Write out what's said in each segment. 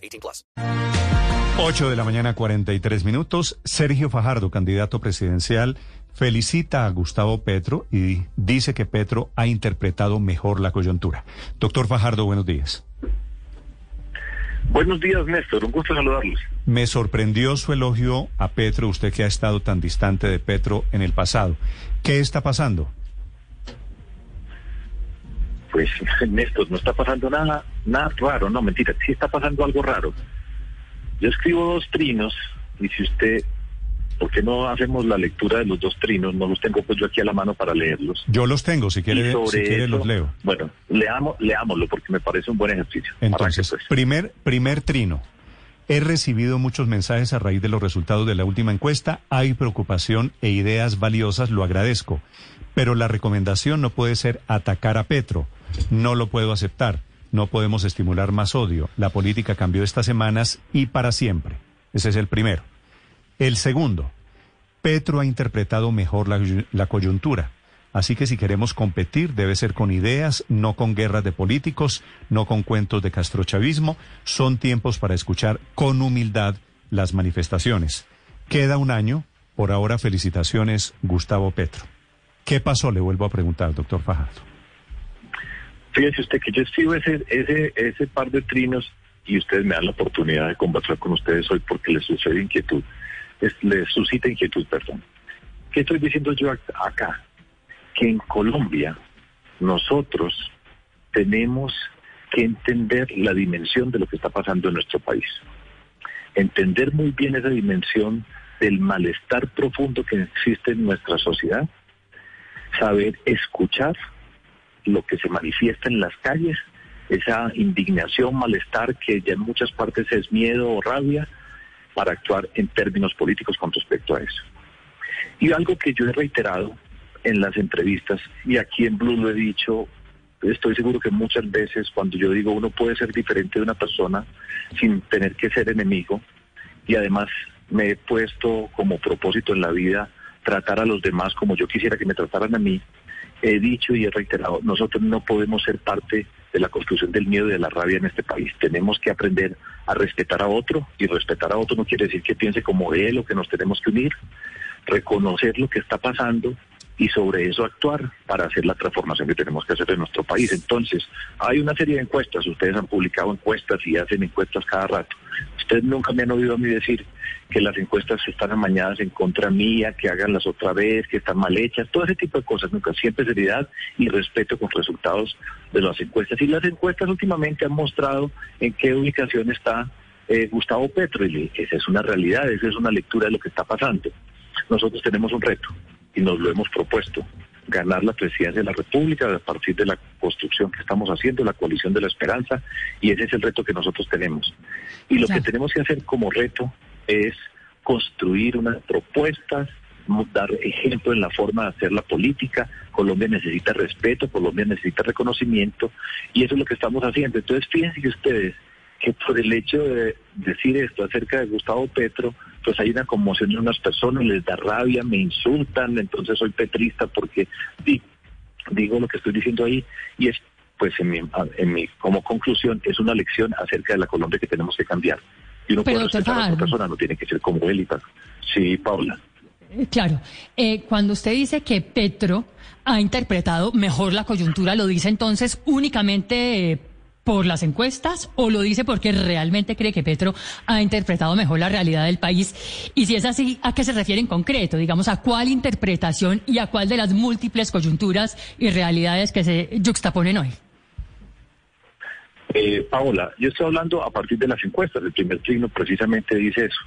18 plus. 8 de la mañana, 43 minutos. Sergio Fajardo, candidato presidencial, felicita a Gustavo Petro y dice que Petro ha interpretado mejor la coyuntura. Doctor Fajardo, buenos días. Buenos días, Néstor. Un gusto saludarlos. Me sorprendió su elogio a Petro, usted que ha estado tan distante de Petro en el pasado. ¿Qué está pasando? Pues, Néstor, no está pasando nada, nada raro, no, mentira, sí está pasando algo raro. Yo escribo dos trinos y si usted, ¿por qué no hacemos la lectura de los dos trinos? No los tengo pues yo aquí a la mano para leerlos. Yo los tengo, si quiere, sobre si quiere eso, los leo. Bueno, leamos, leámoslo porque me parece un buen ejercicio. Entonces, Arranque, pues. primer, primer trino. He recibido muchos mensajes a raíz de los resultados de la última encuesta. Hay preocupación e ideas valiosas, lo agradezco. Pero la recomendación no puede ser atacar a Petro. No lo puedo aceptar. No podemos estimular más odio. La política cambió estas semanas y para siempre. Ese es el primero. El segundo, Petro ha interpretado mejor la, coyuntura. Así que si queremos competir debe ser con ideas, no con guerras de políticos, no con cuentos de castrochavismo. Son tiempos para escuchar con humildad las manifestaciones. Queda un año. Por ahora, felicitaciones, Gustavo Petro. ¿Qué pasó? Le vuelvo a preguntar, doctor Fajardo. Fíjese usted que yo escribo ese, ese, ese par de trinos y ustedes me dan la oportunidad de conversar con ustedes hoy porque les sucede inquietud, es- les suscita inquietud, perdón. ¿Qué estoy diciendo yo ac- acá? Que en Colombia nosotros tenemos que entender la dimensión de lo que está pasando en nuestro país. Entender muy bien esa dimensión del malestar profundo que existe en nuestra sociedad, saber escuchar lo que se manifiesta en las calles, esa indignación, malestar que ya en muchas partes es miedo o rabia, para actuar en términos políticos con respecto a eso. Y algo que yo he reiterado en las entrevistas, y aquí en Blue lo he dicho, estoy seguro que muchas veces cuando yo digo uno puede ser diferente de una persona sin tener que ser enemigo, y además me he puesto como propósito en la vida tratar a los demás como yo quisiera que me trataran a mí, he dicho y he reiterado, nosotros no podemos ser parte de la construcción del miedo y de la rabia en este país. Tenemos que aprender a respetar a otro y respetar a otro no quiere decir que piense como él o que nos tenemos que unir, reconocer lo que está pasando y sobre eso actuar para hacer la transformación que tenemos que hacer en nuestro país. Entonces, hay una serie de encuestas, ustedes han publicado encuestas y hacen encuestas cada rato. Ustedes nunca me han oído a mí decir que las encuestas están amañadas en contra mía, que haganlas otra vez, que están mal hechas, todo ese tipo de cosas. Nunca, siempre seriedad y respeto con resultados de las encuestas. Y las encuestas últimamente han mostrado en qué ubicación está eh, Gustavo Petro. Y esa es una realidad, esa es una lectura de lo que está pasando. Nosotros tenemos un reto y nos lo hemos propuesto ganar la presidencia de la República a partir de la construcción que estamos haciendo, la coalición de la esperanza, y ese es el reto que nosotros tenemos. Y lo Ya. que tenemos que hacer como reto es construir unas propuestas, dar ejemplo en la forma de hacer la política. Colombia necesita respeto, Colombia necesita reconocimiento, y eso es lo que estamos haciendo. Entonces, fíjense que ustedes que por el hecho de decir esto acerca de Gustavo Petro, pues hay una conmoción en unas personas, les da rabia, me insultan, entonces soy petrista porque di- digo lo que estoy diciendo ahí y es pues en mi, en mi como conclusión es una lección acerca de la Colombia que tenemos que cambiar. Y uno Pero, puede respetar a otra persona, no tiene que ser como él y tal. Sí, Paula. Eh, Claro, Eh, cuando usted dice que Petro ha interpretado mejor la coyuntura, ¿lo dice entonces únicamente por las encuestas o lo dice porque realmente cree que Petro ha interpretado mejor la realidad del país? Y si es así, ¿a qué se refiere en concreto? Digamos, ¿a cuál interpretación y a cuál de las múltiples coyunturas y realidades que se juxtaponen hoy? Eh, Paola, yo estoy hablando a partir de las encuestas. El primer trino precisamente dice eso.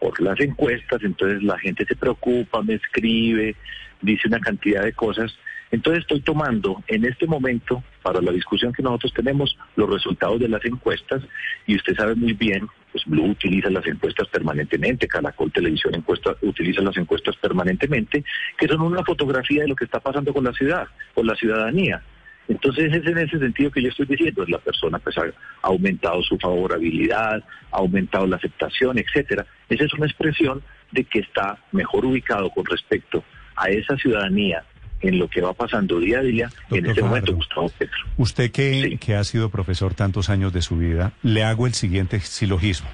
Por las encuestas, entonces la gente se preocupa, me escribe, dice una cantidad de cosas Entonces estoy tomando en este momento, para la discusión que nosotros tenemos, los resultados de las encuestas, y usted sabe muy bien, pues Blue utiliza las encuestas permanentemente, Caracol Televisión encuesta, utiliza las encuestas permanentemente, que son una fotografía de lo que está pasando con la ciudad, con la ciudadanía. Entonces es en ese sentido que yo estoy diciendo, la persona pues ha aumentado su favorabilidad, ha aumentado la aceptación, etcétera. Esa es una expresión de que está mejor ubicado con respecto a esa ciudadanía en lo que va pasando día a día en este momento Gustavo Petro. Usted que, Sí. que ha sido profesor tantos años de su vida, le hago el siguiente silogismo,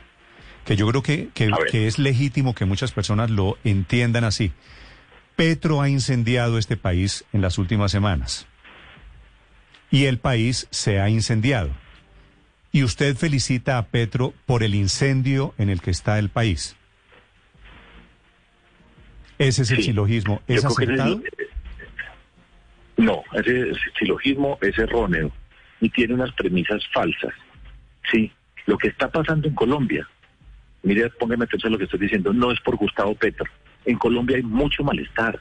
que yo creo que, que, es legítimo que muchas personas lo entiendan así. Petro ha incendiado este país en las últimas semanas y el país se ha incendiado. Y usted felicita a Petro por el incendio en el que está el país. Ese es el Sí. silogismo. ¿Es acertado? No, ese silogismo es erróneo y tiene unas premisas falsas. Sí, lo que está pasando en Colombia, mire, póngame atención a lo que estoy diciendo, no es por Gustavo Petro. En Colombia hay mucho malestar.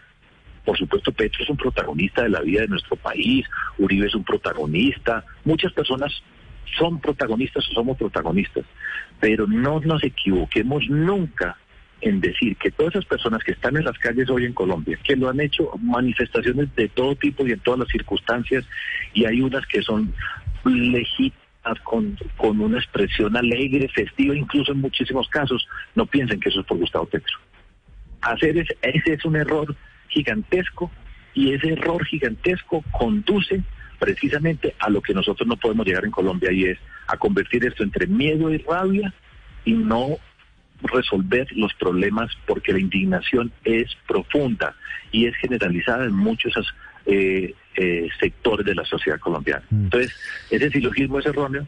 Por supuesto, Petro es un protagonista de la vida de nuestro país, Uribe es un protagonista, muchas personas son protagonistas o somos protagonistas, pero no nos equivoquemos nunca en decir que todas esas personas que están en las calles hoy en Colombia, que lo han hecho manifestaciones de todo tipo y en todas las circunstancias, y hay unas que son legítimas con, con una expresión alegre, festiva, incluso en muchísimos casos, no piensen que eso es por Gustavo Petro. Hacer ese, ese es un error gigantesco y ese error gigantesco conduce precisamente a lo que nosotros no podemos llegar en Colombia y es a convertir esto entre miedo y rabia y no resolver los problemas porque la indignación es profunda y es generalizada en muchos eh, eh, sectores de la sociedad colombiana. Entonces, ese silogismo es erróneo.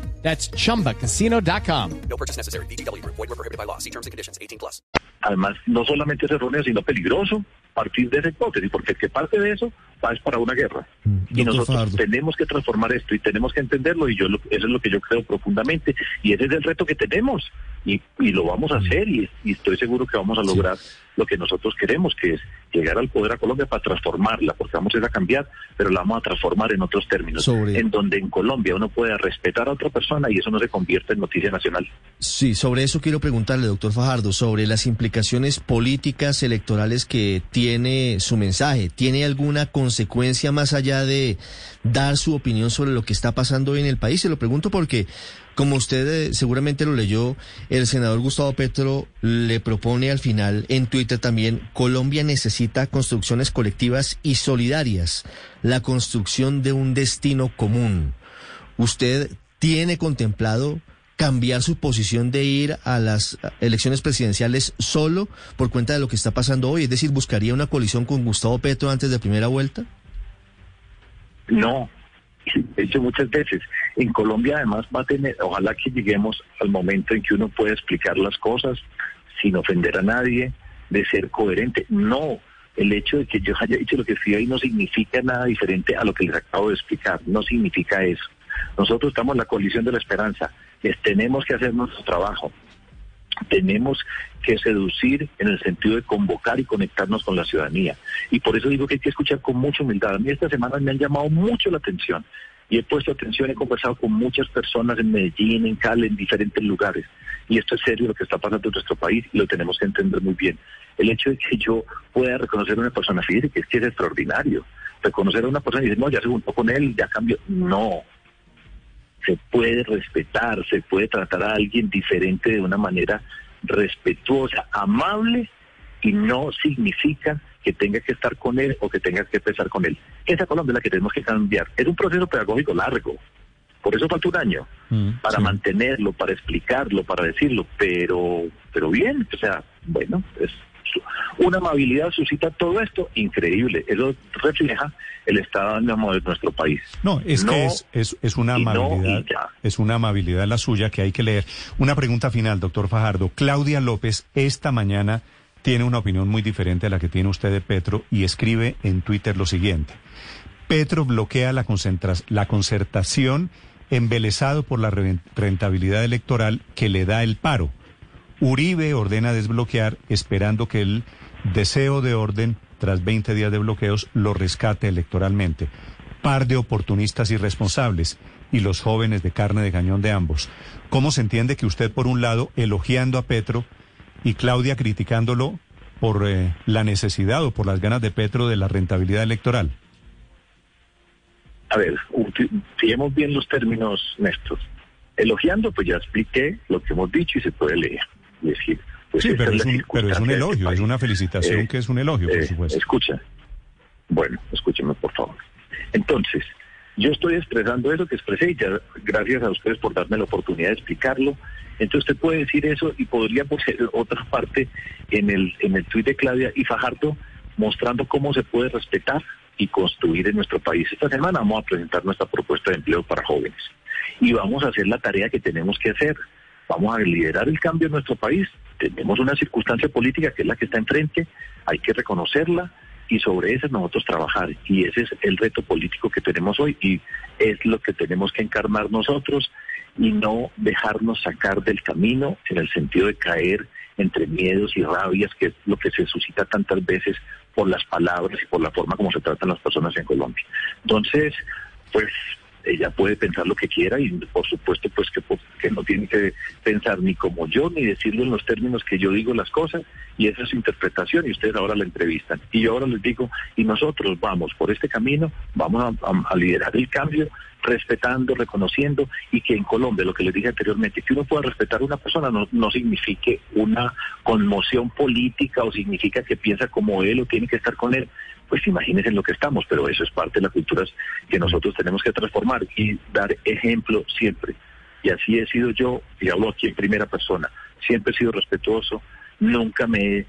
That's chumbacasino.com. No purchase necessary. Group. Void were prohibited by law. See terms and conditions. 18 plus. además no solamente es erróneo, sino peligroso partir de esa hipótesis, porque el que parte de eso es para una guerra. y Mm, doctor nosotros Fajardo. tenemos que transformar esto y tenemos que entenderlo y yo lo- eso es lo que yo creo profundamente y ese es el reto que tenemos y, y lo vamos a Mm. hacer y, y estoy seguro que vamos a lograr lo que nosotros queremos, que es llegar al poder a Colombia para transformarla, porque vamos a ir a cambiar, pero la vamos a transformar en otros términos, Sobre- en donde en Colombia uno pueda respetar a otra persona y eso no se convierte en noticia nacional. Sí, sobre eso quiero preguntarle, doctor Fajardo, sobre las implicaciones políticas electorales que tiene su mensaje. ¿Tiene alguna consecuencia más allá de dar su opinión sobre lo que está pasando hoy en el país? Se lo pregunto porque, como usted eh, seguramente lo leyó, el senador Gustavo Petro le propone al final en Twitter también, Colombia necesita construcciones colectivas y solidarias, la construcción de un destino común. ¿Usted tiene contemplado cambiar su posición de ir a las elecciones presidenciales solo por cuenta de lo que está pasando hoy? Es decir, ¿buscaría una coalición con Gustavo Petro antes de primera vuelta? No, he hecho muchas veces. En Colombia además va a tener, ojalá que lleguemos al momento en que uno pueda explicar las cosas sin ofender a nadie, de ser coherente. No, el hecho de que yo haya dicho lo que estoy ahí no significa nada diferente a lo que les acabo de explicar, no significa eso. Nosotros estamos en la coalición de la esperanza, tenemos que hacer nuestro trabajo, tenemos que seducir en el sentido de convocar y conectarnos con la ciudadanía. Y por eso digo que hay que escuchar con mucha humildad. A mí esta semana me han llamado mucho la atención y he puesto atención, he conversado con muchas personas en Medellín, en Cali, en diferentes lugares. Y esto es serio lo que está pasando en nuestro país y lo tenemos que entender muy bien. El hecho de que yo pueda reconocer a una persona, que es que es extraordinario. Reconocer a una persona y decir, no, ya se juntó con él, ya cambió. No, se puede respetar, se puede tratar a alguien diferente de una manera respetuosa, amable y no significa que tenga que estar con él o que tenga que pesar con él. Esa Colombia es la que tenemos que cambiar. Es un proceso pedagógico largo. Por eso falta un año para sí. mantenerlo, para explicarlo, para decirlo, pero pero bien, o sea, bueno, es Una amabilidad suscita todo esto increíble. Eso refleja el estado de ánimo de nuestro país. No, es que es, es, es una no, amabilidad, es una amabilidad la suya que hay que leer. Una pregunta final, doctor Fajardo. Claudia López esta mañana tiene una opinión muy diferente a la que tiene usted de Petro y escribe en Twitter lo siguiente. Petro bloquea la, la concertación embelesado por la re- rentabilidad electoral que le da el paro. Uribe ordena desbloquear esperando que el deseo de orden, tras 20 días de bloqueos, lo rescate electoralmente. Par de oportunistas irresponsables y los jóvenes de carne de cañón de ambos. ¿Cómo se entiende que usted, por un lado, elogiando a Petro y Claudia criticándolo por eh, la necesidad o por las ganas de Petro de la rentabilidad electoral? A ver, utilicemos bien los términos, Néstor. Elogiando, pues ya expliqué lo que hemos dicho y se puede leer. Decir, pues sí, pero es un, pero es un circunstancia de este elogio, es una felicitación Eh, que es un elogio, por Eh, supuesto. Escucha. Bueno, escúcheme, por favor. Entonces, yo estoy expresando eso que expresé y ya, gracias a ustedes por darme la oportunidad de explicarlo. Entonces usted puede decir eso y podría poner otra parte en el, en el tuit de Claudia y Fajardo mostrando cómo se puede respetar y construir en nuestro país. Esta semana vamos a presentar nuestra propuesta de empleo para jóvenes y vamos a hacer la tarea que tenemos que hacer. Vamos a liderar el cambio en nuestro país. Tenemos una circunstancia política que es la que está enfrente, hay que reconocerla y sobre eso nosotros trabajar. Y ese es el reto político que tenemos hoy y es lo que tenemos que encarnar nosotros y no dejarnos sacar del camino en el sentido de caer entre miedos y rabias, que es lo que se suscita tantas veces por las palabras y por la forma como se tratan las personas en Colombia. Entonces, pues ella puede pensar lo que quiera y por supuesto pues que, no tiene que pensar ni como yo ni decirlo en los términos que yo digo las cosas y esa es su interpretación y ustedes ahora la entrevistan y yo ahora les digo y nosotros vamos por este camino vamos a liderar el cambio respetando, reconociendo y que en Colombia, lo que les dije anteriormente, que uno pueda respetar a una persona no, no signifique una conmoción política o significa que piensa como él o tiene que estar con él. Pues imagínense en lo que estamos, pero eso es parte de las culturas que nosotros tenemos que transformar y dar ejemplo siempre. Y así he sido yo, y hablo aquí en primera persona, siempre he sido respetuoso, nunca me he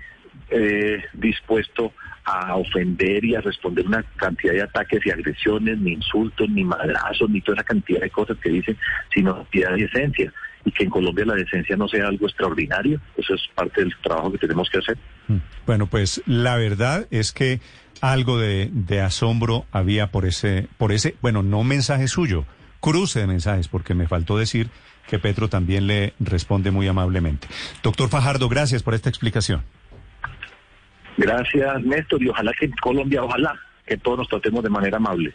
eh, dispuesto a ofender y a responder una cantidad de ataques y agresiones, ni insultos, ni madrazos, ni toda esa cantidad de cosas que dicen, sino piedad y decencia. Y que en Colombia la decencia no sea algo extraordinario, eso es parte del trabajo que tenemos que hacer. Mm. Bueno, pues la verdad es que algo de, de asombro había por ese, por ese, bueno, no mensaje suyo, cruce de mensajes, porque me faltó decir que Petro también le responde muy amablemente. Doctor Fajardo, gracias por esta explicación. Gracias, Néstor, y ojalá que en Colombia, ojalá que todos nos tratemos de manera amable.